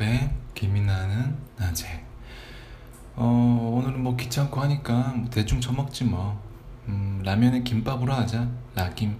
밤에 김이 나는 낮에. 어 오늘은 뭐 귀찮고 하니까 뭐 대충 처먹지 뭐. 음, 라면은 김밥으로 하자. 라김.